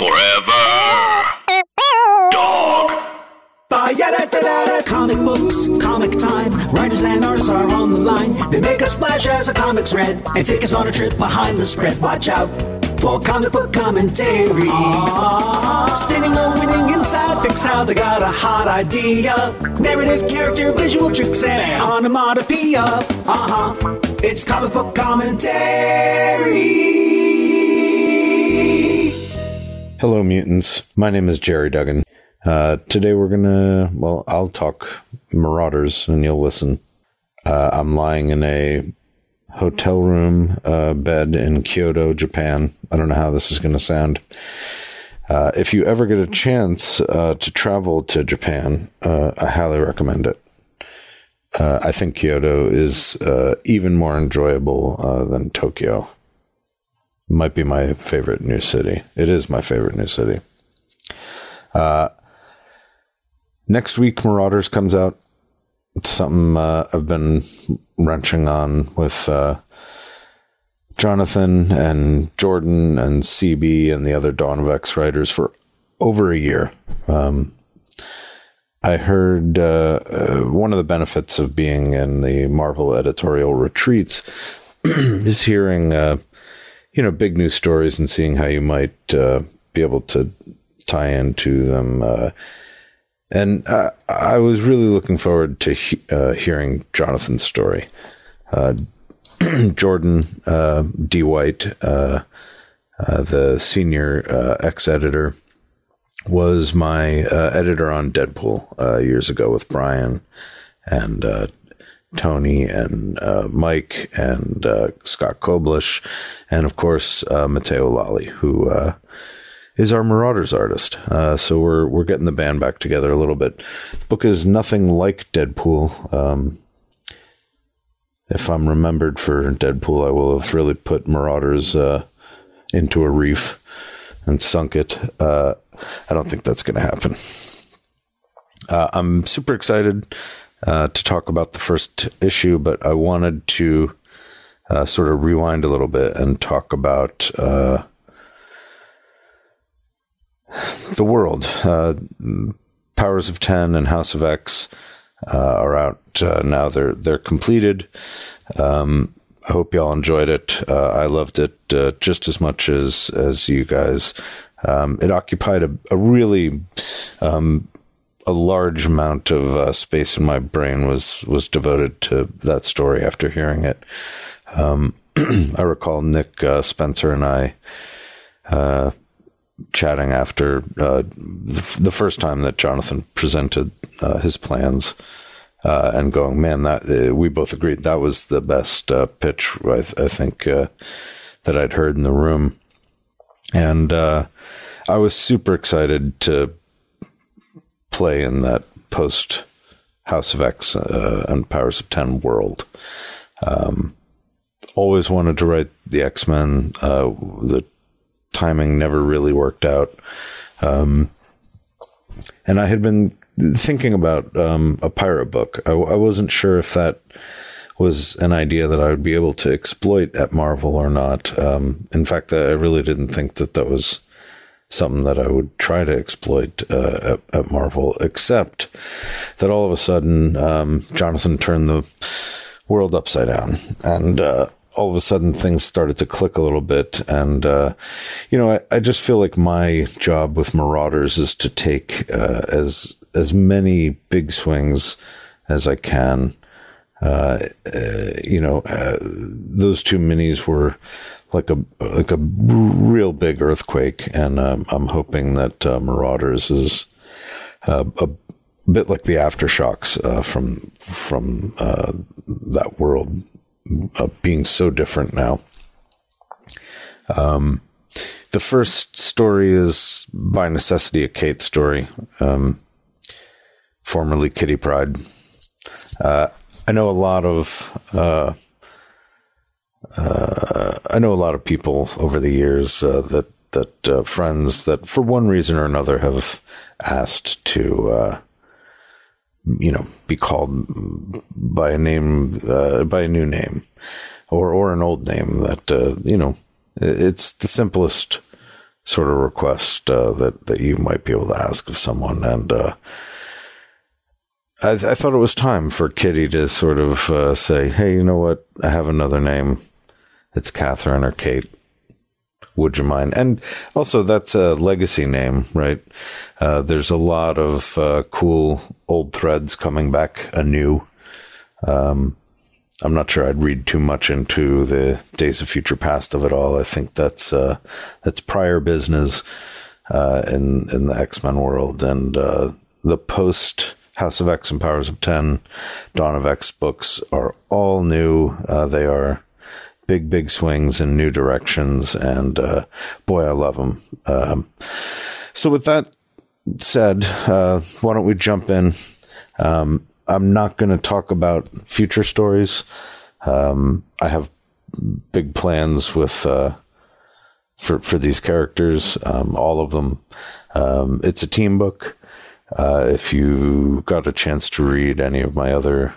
Forever. Dog. Comic books, comic time. Writers and artists are on the line. They make a splash as the comics read and take us on a trip behind the spread. Watch out for comic book commentary. Spinning a winning inside, fix how they got a hot idea. Narrative, character, visual tricks, and onomatopoeia. Uh huh. It's comic book commentary. Hello, mutants. My name is Gerry Duggan. Uh, today we're gonna, well, I'll talk Marauders and you'll listen. Uh, I'm lying in a hotel room uh, bed in Kyoto, Japan. I don't know how this is gonna sound. Uh, if you ever get a chance uh, to travel to Japan, uh, I highly recommend it. I think Kyoto is even more enjoyable than Tokyo. Might be my favorite new city. It is my favorite new city. Uh, next week, Marauders comes out. It's something uh, I've been wrenching on with uh, Jonathan and Jordan and CB and the other Dawn of X writers for over a year. Um, I heard uh, uh, one of the benefits of being in the Marvel editorial retreats is hearing, uh, you know, big news stories and seeing how you might uh, be able to tie into them. Uh, and uh, I was really looking forward to he- uh, hearing Jonathan's story. Uh, Jordan uh, D. White, the senior ex editor, was my editor on Deadpool years ago with Brian and Tony and uh, Mike and uh, Scott Koblish, and of course uh, Matteo Lolli, who uh, is our Marauders artist. Uh, so we're we're getting the band back together a little bit. book is nothing like Deadpool. Um, if I'm remembered for Deadpool, I will have really put Marauders uh, into a reef and sunk it. I don't think that's going to happen. I'm super excited uh, to talk about the first issue, but I wanted to uh, sort of rewind a little bit and talk about uh, the world. Uh, Powers of Ten and House of X uh, are out now. They're they're completed. Um, I hope y'all enjoyed it. I loved it just as much as as you guys. Um, it occupied a, a really um, a large amount of uh, space in my brain was was devoted to that story after hearing it. Um, I recall Nick uh, Spencer and I uh, chatting after uh, the, the first time that Jonathan presented uh, his plans. Uh, and going, man, that we both agreed that was the best pitch I, th- I think that I'd heard in the room, and I was super excited to play in that post House of X uh, and Powers of Ten world. Um, always wanted to write the X Men. Uh, the timing never really worked out. Um, and I had been thinking about um, a pirate book. I, I wasn't sure if that was an idea that I would be able to exploit at Marvel or not. Um, in fact, I really didn't think that that was something that I would try to exploit uh, at, at, Marvel, except that all of a sudden um, Jonathan turned the world upside down, and uh, all of a sudden things started to click a little bit. And uh, you know, I, I, just feel like my job with Marauders is to take uh, as as many big swings as I can. Uh, uh, you know, uh, those two minis were like a like a real big earthquake, and um, I'm hoping that uh, Marauders is uh, a bit like the aftershocks uh, from from that world being so different now. Um, the first story is by necessity a Kate story. Um, formerly Kitty Pryde. Uh, I know a lot of uh, uh, I know a lot of people over the years uh, that that uh, friends that for one reason or another have asked to uh, you know be called by a name by a new name or or an old name that you know it's the simplest sort of request uh, that that you might be able to ask of someone, and uh, I, I, thought it was time for Kitty to sort of uh, say, "Hey, you know what? I have another name. It's Catherine or Kate. Would you mind?" And also, that's a legacy name, right? Uh, there's a lot of uh, cool old threads coming back anew. Um, I'm not sure I'd read too much into the Days of Future Past of it all. I think that's uh, that's prior business uh, in in the X Men world, and uh, the post House of X and Powers of Ten, Dawn of X books are all new. Uh, they are big, big swings in new directions, and uh, boy, I love them. Um, so, with that said, uh, why don't we jump in? Um, I'm not going to talk about future stories. Um, I have big plans with uh, for for these characters, um, all of them. Um, it's a team book. Uh, if you got a chance to read any of my other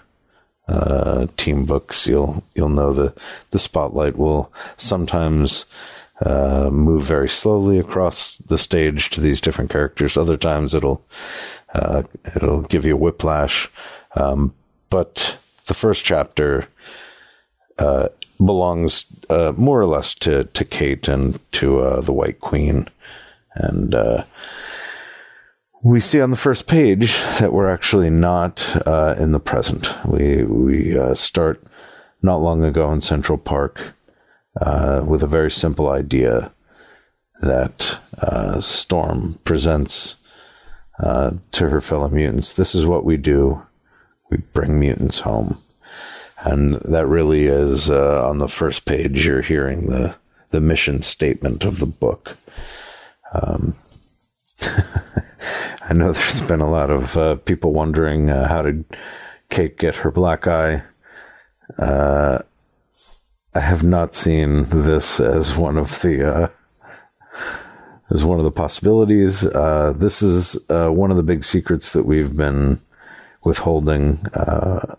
uh, team books, you'll you'll know the the spotlight will sometimes uh, move very slowly across the stage to these different characters. Other times it'll uh, it'll give you a whiplash. Um, but the first chapter uh, belongs uh, more or less to, to Kate and to uh, the White Queen. And uh, we see on the first page that we're actually not uh, in the present. We, we uh, start not long ago in Central Park with a very simple idea that Storm presents to her fellow mutants. This is what we do we bring mutants home. And that really is uh, on the first page. You're hearing the the mission statement of the book. Um, I know there's been a lot of uh, people wondering uh, how did Kate get her black eye. Uh, I have not seen this as one of the uh, as one of the possibilities. Uh, this is one of the big secrets that we've been withholding uh,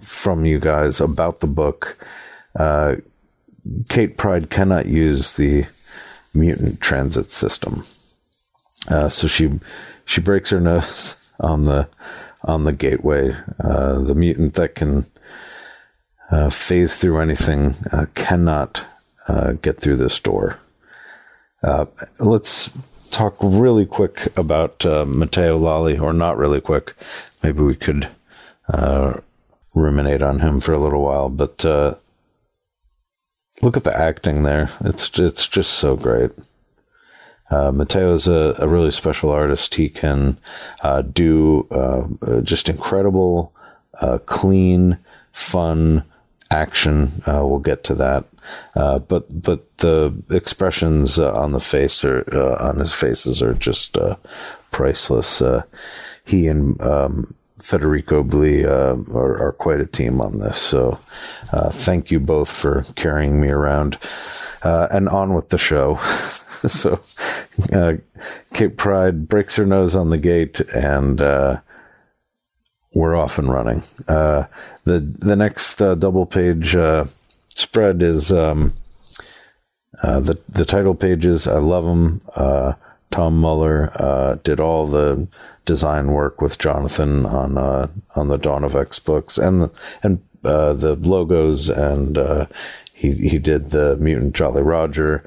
from you guys about the book. Uh, Kate Pryde cannot use the mutant transit system, uh, so she she breaks her nose on the on the gateway. Uh, the mutant that can uh, phase through anything uh, cannot get through this door. let's talk really quick about uh, Matteo Lolli, or not really quick. Maybe we could uh, ruminate on him for a little while. But uh, look at the acting there; it's it's just so great. Uh, Matteo is a, a, really special artist. He can uh, do uh, just incredible, uh, clean, fun action. Uh, we'll get to that. Uh, but but the expressions uh, on the face or uh, on his faces are just uh, priceless. Uh, he and um, Federico Blee are, are, quite a team on this. So thank you both for carrying me around. and on with the show. so Kate Pryde breaks her nose on the gate and we're off and running. Uh, the the next uh, double page uh, spread is um, uh, the the title pages. I love them. Uh, Tom Muller uh, did all the design work with Jonathan on on the Dawn of X books and and the logos and he he did the Mutant Jolly Roger.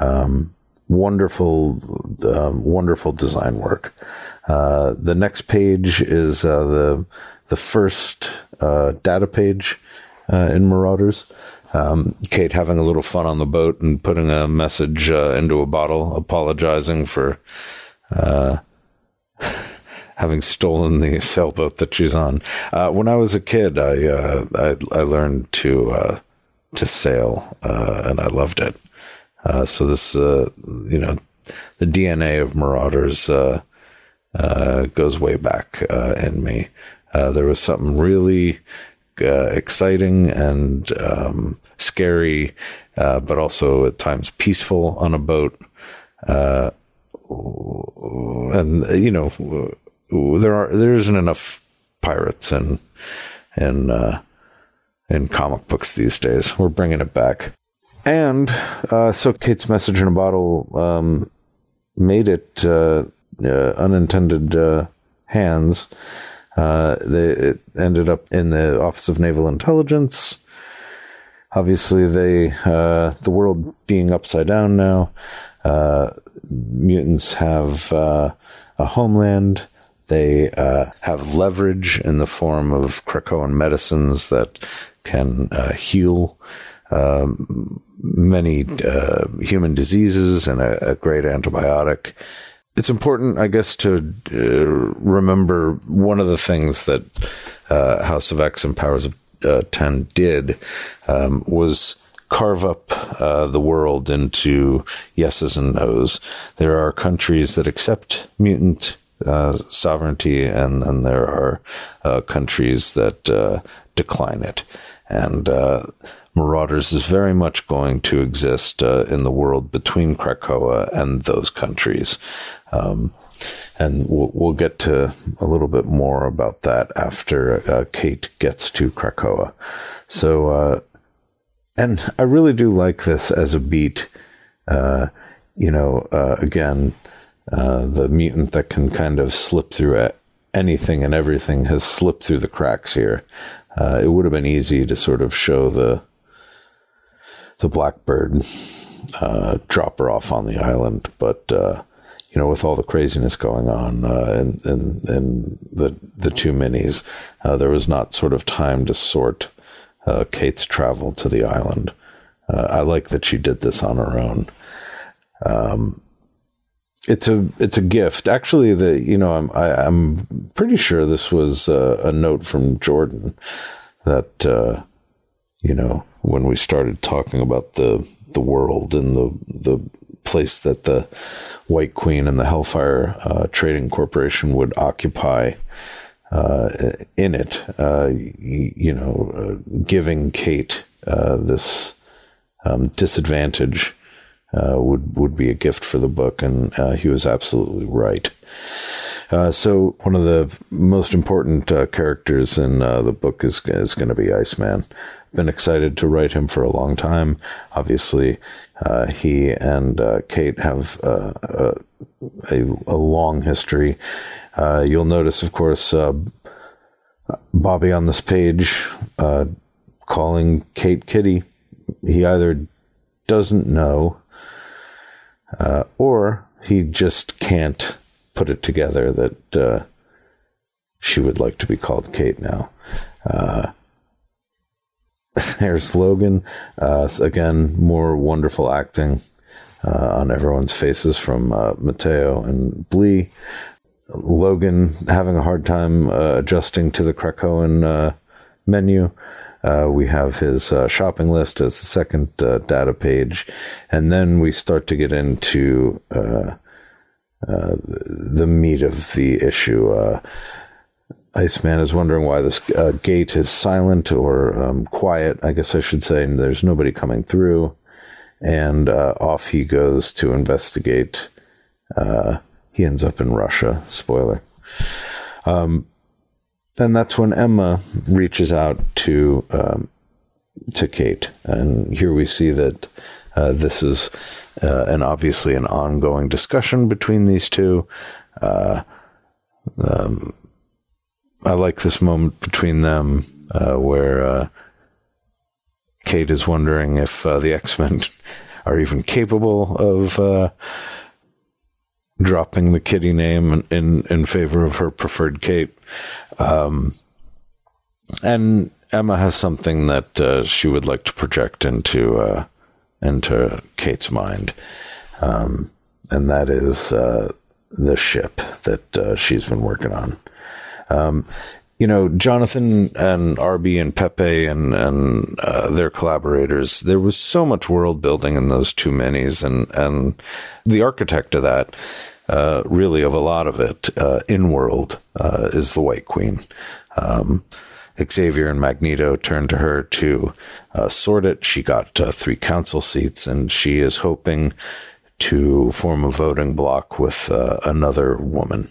Um, wonderful, um, wonderful design work. Uh, the next page is uh, the the first uh, data page uh, in Marauders. Um, Kate having a little fun on the boat and putting a message uh, into a bottle, apologizing for having stolen the sailboat that she's on. when I was a kid, I I, I, learned to to sail, and I loved it. so this, you know, the DNA of Marauders uh, goes way back uh, in me. Uh, there was something really uh, exciting and um, scary, uh, but also at times peaceful on a boat. Uh, and you know, there are there isn't enough pirates and and in comic books these days. We're bringing it back. and uh, so Kate's message in a bottle um, made it uh, uh, unintended uh, hands. Uh, they, ended up in the Office of Naval Intelligence. Obviously, they uh, the world being upside down now. mutants have a homeland. They have leverage in the form of Krakoan medicines that can heal um, many uh, human diseases and a, a, great antibiotic. It's important, I guess, to uh, remember one of the things that uh, House of X and Powers of uh, 10 did um, was carve up uh, the world into yeses and nos. There are countries that accept mutant uh, sovereignty, and then there are uh, countries that decline it. And Marauders is very much going to exist uh, in the world between Krakoa and those countries. Um, and we'll, we'll, get to a little bit more about that after uh, Kate gets to Krakoa. So, uh, and I really do like this as a beat. Uh, you know, uh, again, uh, the mutant that can kind of slip through it anything and everything has slipped through the cracks here. it would have been easy to sort of show the the Blackbird uh, drop her off on the island. But uh, you know, with all the craziness going on uh, in, in, in the the two minis, uh, there was not sort of time to sort uh, Kate's travel to the island. Uh, I like that she did this on her own. Um, it's a it's a gift. Actually, the you know I'm I, am i am pretty sure this was a note from Jordan that you know when we started talking about the the world and the the place that the White Queen and the Hellfire uh, Trading Corporation would occupy uh, in it. Uh, you, you, know, uh, giving Kate uh, this um, disadvantage uh, would would be a gift for the book, and he was absolutely right. So one of the most important characters in the book is is going to be Iceman I've been excited to write him for a long time. Obviously, uh, he and uh, Kate have uh, a, a, long history. Uh, you'll notice, of course, uh, Bobby on this page uh, calling Kate Kitty. He either doesn't know or he just can't put it together that she would like to be called Kate now. There's Logan. Uh, again, more wonderful acting uh, on everyone's faces from uh, Matteo and Blee. Logan having a hard time uh, adjusting to the Krakoan uh, menu. Uh, we have his shopping list as the second data page. And then we start to get into the meat of the issue. Iceman is wondering why this uh, gate is silent or um, quiet. I guess I should say there's nobody coming through. And uh, off he goes to investigate. Uh, he ends up in Russia. Spoiler. Um, and that's when Emma reaches out to um, to Kate, and here we see that uh, this is uh, an obviously an ongoing discussion between these two. Uh, um, I like this moment between them uh, where uh, Kate is wondering if uh, the X Men are even capable of uh, dropping the kitty name in, in, in favor of her preferred Kate. Um, and Emma has something that she would like to project into into Kate's mind, um, and that is the ship that she's been working on. Um, you know, Jonathan and RB and Pepe and and uh, their collaborators. There was so much world building in those two minis, and and the architect of that, uh, really of a lot of it uh, in world, uh, is the White Queen. Um, Xavier and Magneto turned to her to uh, sort it. She got uh, three council seats, and she is hoping to form a voting bloc with another woman.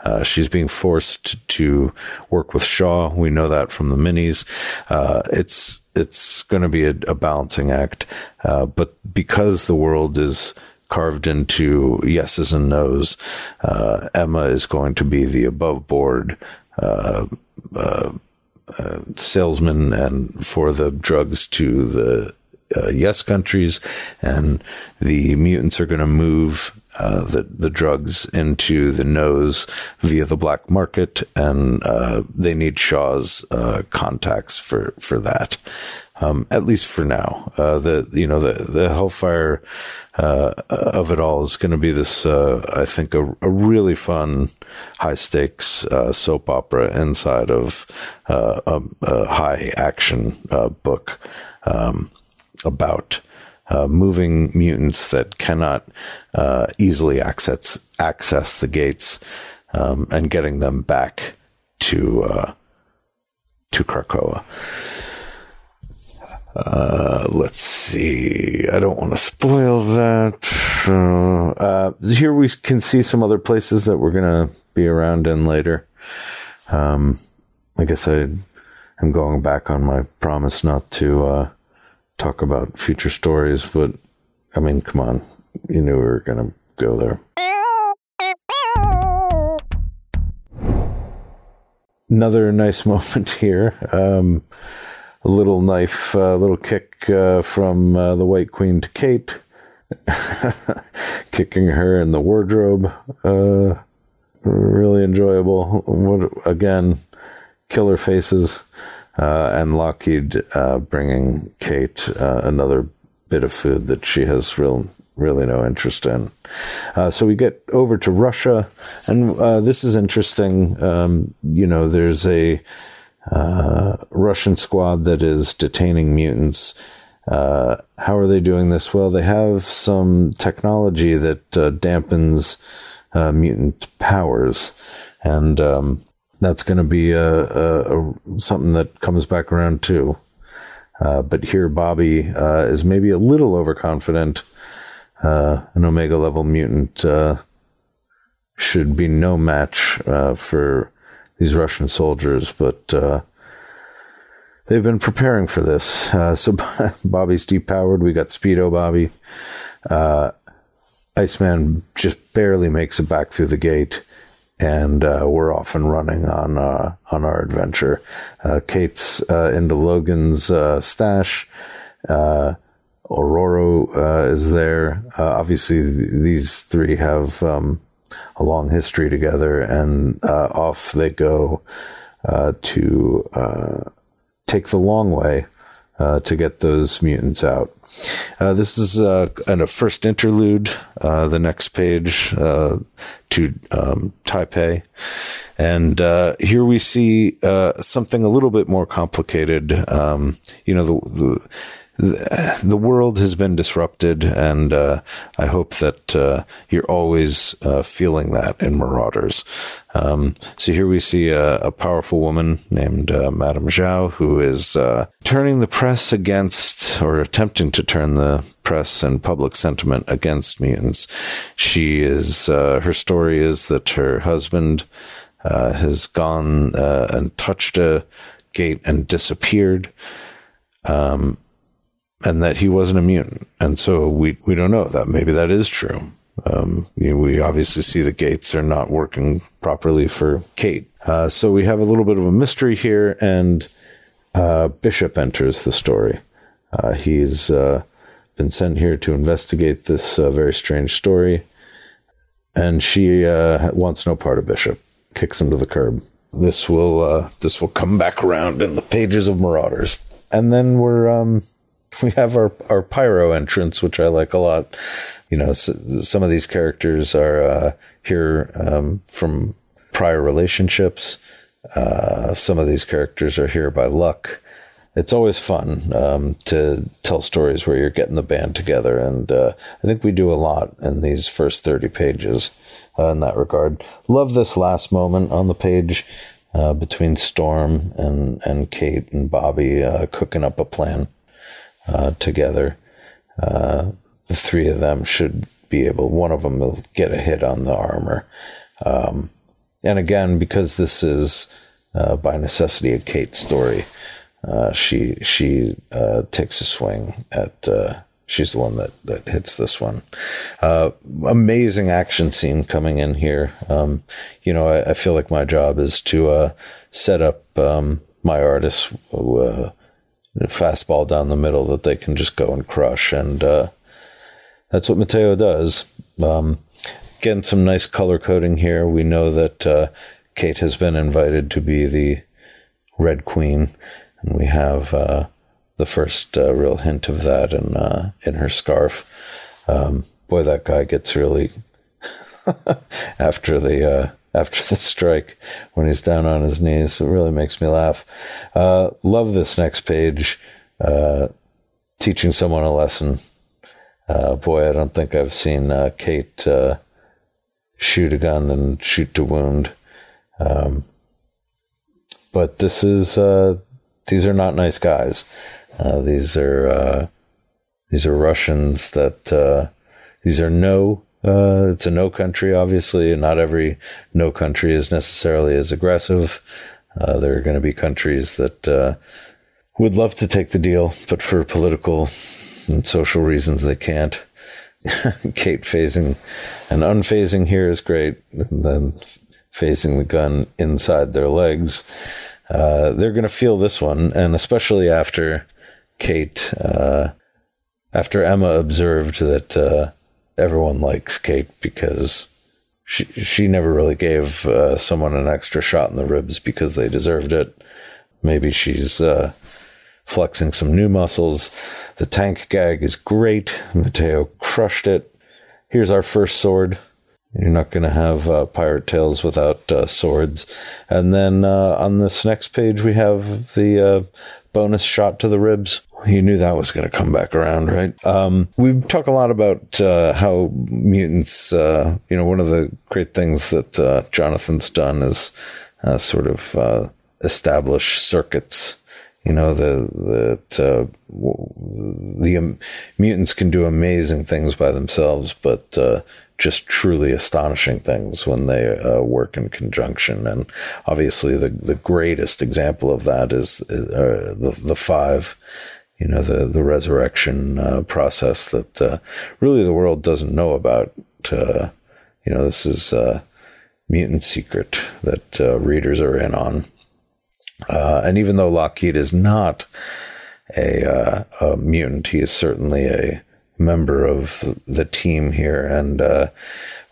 Uh, she's being forced to work with Shaw. We know that from the minis. Uh, it's it's going to be a, a balancing act. Uh, but because the world is carved into yeses and nos, uh, Emma is going to be the above board uh, uh, salesman and for the drugs to the uh, yes countries, and the mutants are going to move uh, the the drugs into the nos via the black market, and uh, they need Shaw's uh, contacts for for that. Um, at least for now, uh, the you know the the hellfire uh, of it all is going to be this. I think a, a, really fun, high stakes soap opera inside of a, a, high action book. Um, about uh, moving mutants that cannot uh, easily access access the gates um, and getting them back to uh, to Krakoa. Uh, let's see. I don't want to spoil that. Uh, here we can see some other places that we're gonna be around in later. Um, I guess I am going back on my promise not to uh, talk about future stories, but I mean, come on, you knew we were going to go there. Another nice moment here. Um, a little knife, uh, little kick uh, from uh, the White Queen to Kate, kicking her in the wardrobe. Uh, really enjoyable. What, again, killer faces uh, and Lockheed uh, bringing Kate another bit of food that she has real really no interest in. Uh, so we get over to Russia, and uh, this is interesting. Um, you know, there's a uh, Russian squad that is detaining mutants. how are they doing this? Well, they have some technology that dampens mutant powers, and um, that's going to be a, a, a, something that comes back around too. Uh, but here, Bobby uh, is maybe a little overconfident. Uh, an Omega level mutant uh, should be no match uh, for these Russian soldiers, but uh, they've been preparing for this. so Bobby's depowered. We got Speedo Bobby. Iceman just barely makes it back through the gate and uh, we're off and running on uh, on our adventure. Uh, Kate's uh, into Logan's uh, stash. Uh, Aurora is there. obviously, th- these three have um, a long history together, and off they go to take the long way to get those mutants out. Uh, this is uh, a first interlude, uh, the next page uh, to um, Taipei. And uh, here we see uh, something a little bit more complicated. Um, you know, the, the the world has been disrupted, and uh, I hope that uh, you're always uh, feeling that in Marauders. Um, so here we see a, a powerful woman named uh, Madame Zhao who is uh, turning the press against, or attempting to turn the press and public sentiment against mutants. She is uh, her story is that her husband has gone and touched a gate and disappeared. Um, and that he wasn't a mutant. And so we, we don't know that. Maybe that is true. Um, you know, we obviously see the gates are not working properly for Kate. Uh, so we have a little bit of a mystery here, and uh, Bishop enters the story. Uh, he's uh, been sent here to investigate this uh, very strange story, and she uh, wants no part of Bishop. Kicks him to the curb. This will this will come back around in the pages of Marauders, and then we're um, we have our, our pyro entrance, which I like a lot. You know, some of these characters are uh, here um, from prior relationships. Uh, some of these characters are here by luck. It's always fun um, to tell stories where you're getting the band together, and uh, I think we do a lot in these first thirty pages uh, in that regard. Love this last moment on the page uh, between Storm and and Kate and Bobby uh, cooking up a plan uh, together. Uh, the three of them should be able, one of them will get a hit on the armor. Um, and again, because this is uh, by necessity a Kate story, uh, she she uh, takes a swing at. Uh, she's the one that that hits this one. Amazing action scene coming in here. Um, you know, I, I, feel like my job is to set up um, my artists fastball down the middle that they can just go and crush, and that's what Matteo does. Um, getting some nice color coding here. We know that Kate has been invited to be the Red Queen, and we have uh, the first uh, real hint of that in uh, in her scarf. Um, boy, that guy gets really after the uh, after the strike when he's down on his knees. It really makes me laugh. Uh, love this next page, uh, teaching someone a lesson. boy, I don't think I've seen Kate shoot a gun and shoot to wound. Um, but this is uh, these are not nice guys. Uh, these are uh, these are Russians that uh, these are no. Uh, it's a no country, obviously. Not every no country is necessarily as aggressive. Uh, there are going to be countries that would love to take the deal, but for political and social reasons, they can't. Kate phasing and unphasing here is great. And then phasing the gun inside their legs uh, they're going to feel this one, and especially after Kate, uh, after Emma observed that uh, everyone likes Kate because she she never really gave uh, someone an extra shot in the ribs because they deserved it. Maybe she's uh, flexing some new muscles. The tank gag is great. Matteo crushed it. Here's our first sword. You're not going to have uh, pirate tales without uh, swords. And then uh, on this next page, we have the uh, bonus shot to the ribs. You knew that was going to come back around, right? Um, we talk a lot about uh, how mutants, uh, you know, one of the great things that Jonathan's done is sort of establish circuits you know the that uh, the um, mutants can do amazing things by themselves, but uh, just truly astonishing things when they uh, work in conjunction. And obviously, the the greatest example of that is uh, the the five. You know the the resurrection uh, process that uh, really the world doesn't know about. Uh, you know this is a mutant secret that uh, readers are in on. and even though Lockheed is not a, a mutant, he is certainly a member of the team here, and uh,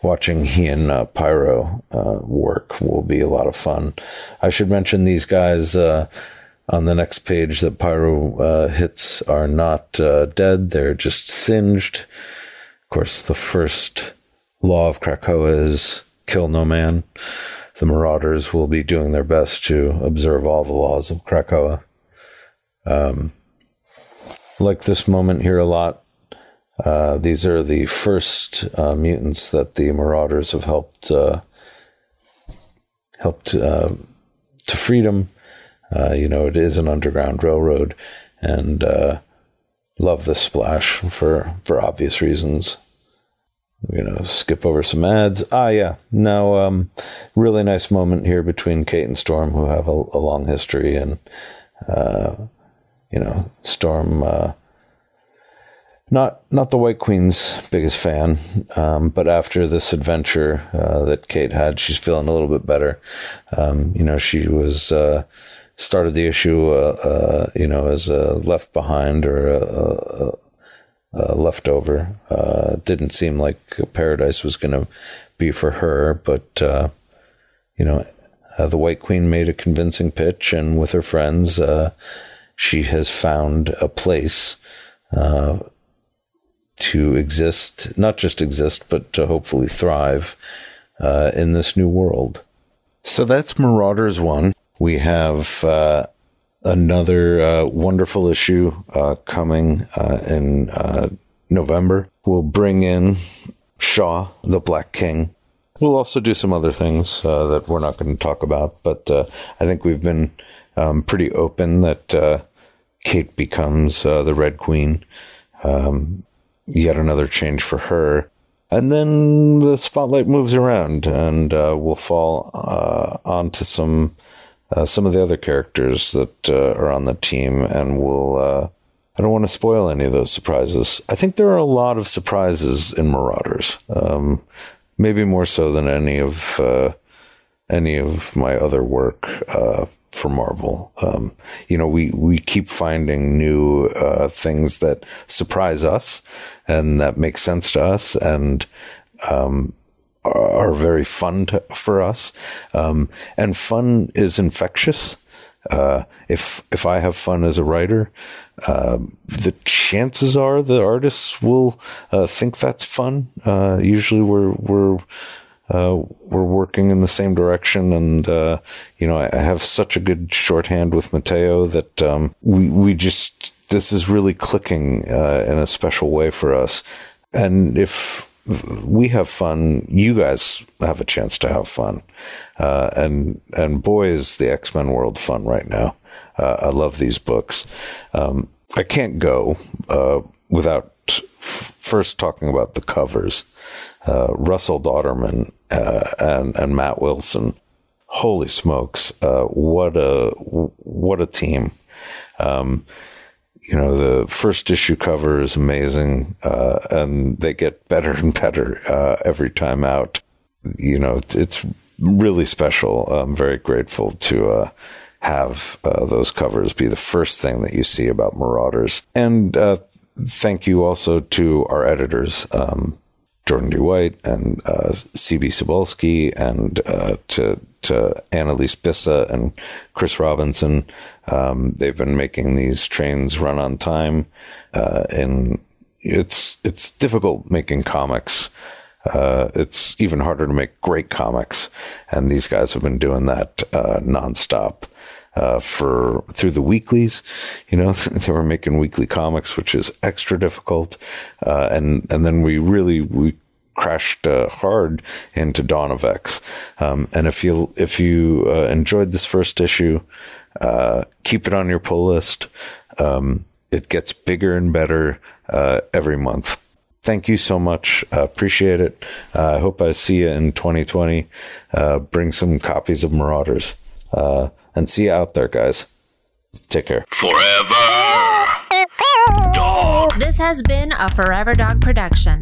watching he and uh, Pyro uh, work will be a lot of fun. I should mention these guys uh, on the next page that Pyro uh, hits are not uh, dead; they're just singed. Of course, the first law of Krakoa is kill no man. The Marauders will be doing their best to observe all the laws of Krakoa. Um, like this moment here a lot uh, these are the first uh, mutants that the Marauders have helped uh, helped uh, to freedom. Uh, you know, it is an underground railroad, and love this splash for for obvious reasons. You know, skip over some ads. Ah, yeah. Now, um, really nice moment here between Kate and Storm, who have a, a long history, and you know, Storm not not the White Queen's biggest fan, um, but after this adventure uh, that Kate had, she's feeling a little bit better. Um, you know, she was uh, started the issue, uh, uh you know, as a left behind or a, a, a leftover. Uh, didn't seem like paradise was going to be for her, but uh, you know, the White Queen made a convincing pitch, and with her friends, she has found a place. Uh, to exist, not just exist, but to hopefully thrive uh, in this new world. So that's Marauders 1. We have uh, another uh, wonderful issue uh, coming uh, in uh, November. We'll bring in Shaw, the Black King. We'll also do some other things that we're not going to talk about, but I think we've been um, pretty open that Kate becomes the Red Queen. Um, yet another change for her. And then the spotlight moves around and uh, we'll fall uh, onto some uh, some of the other characters that uh, are on the team, and we'll. Uh, I don't want to spoil any of those surprises. I think there are a lot of surprises in Marauders, um, maybe more so than any of uh, any of my other work uh, for Marvel. Um, you know, we we keep finding new uh, things that surprise us and that make sense to us, and um, are very fun to, for us. Um, and fun is infectious. Uh, if if I have fun as a writer, uh, the chances are the artists will uh, think that's fun. Uh, usually, we're we're uh, we're working in the same direction, and uh, you know, I, have such a good shorthand with Matteo that um, we we just this is really clicking in a special way for us. And if we have fun. You guys have a chance to have fun. Uh, and, and boy, is the X Men world fun right now. Uh, I love these books. Um, I can't go, uh, without f- first talking about the covers. Uh, Russell Dauterman, uh, and, and Matt Wilson. Holy smokes. Uh, what a, what a team. Um, you know, the first issue cover is amazing, uh, and they get better and better uh, every time out. You know, it's really special. I'm very grateful to uh, have uh, those covers be the first thing that you see about Marauders. And uh, thank you also to our editors. Um, Jordan D. White and uh, CB Cebulski and to to Annalise Bissa and Chris Robinson. Um, they've been making these trains run on time, uh, and it's it's difficult making comics. Uh, it's even harder to make great comics, and these guys have been doing that uh, nonstop. Uh, for through the weeklies. You know, they were making weekly comics, which is extra difficult. Uh, and, and then we really, we crashed uh, hard into Dawn of X. Um, and if you, if you uh, enjoyed this first issue, uh, keep it on your pull list. Um, it gets bigger and better uh, every month. Thank you so much. appreciate it. I hope I see you in 2020. bring some copies of Marauders and see you out there, guys. Take care. Forever. Dog. This has been a Forever Dog production.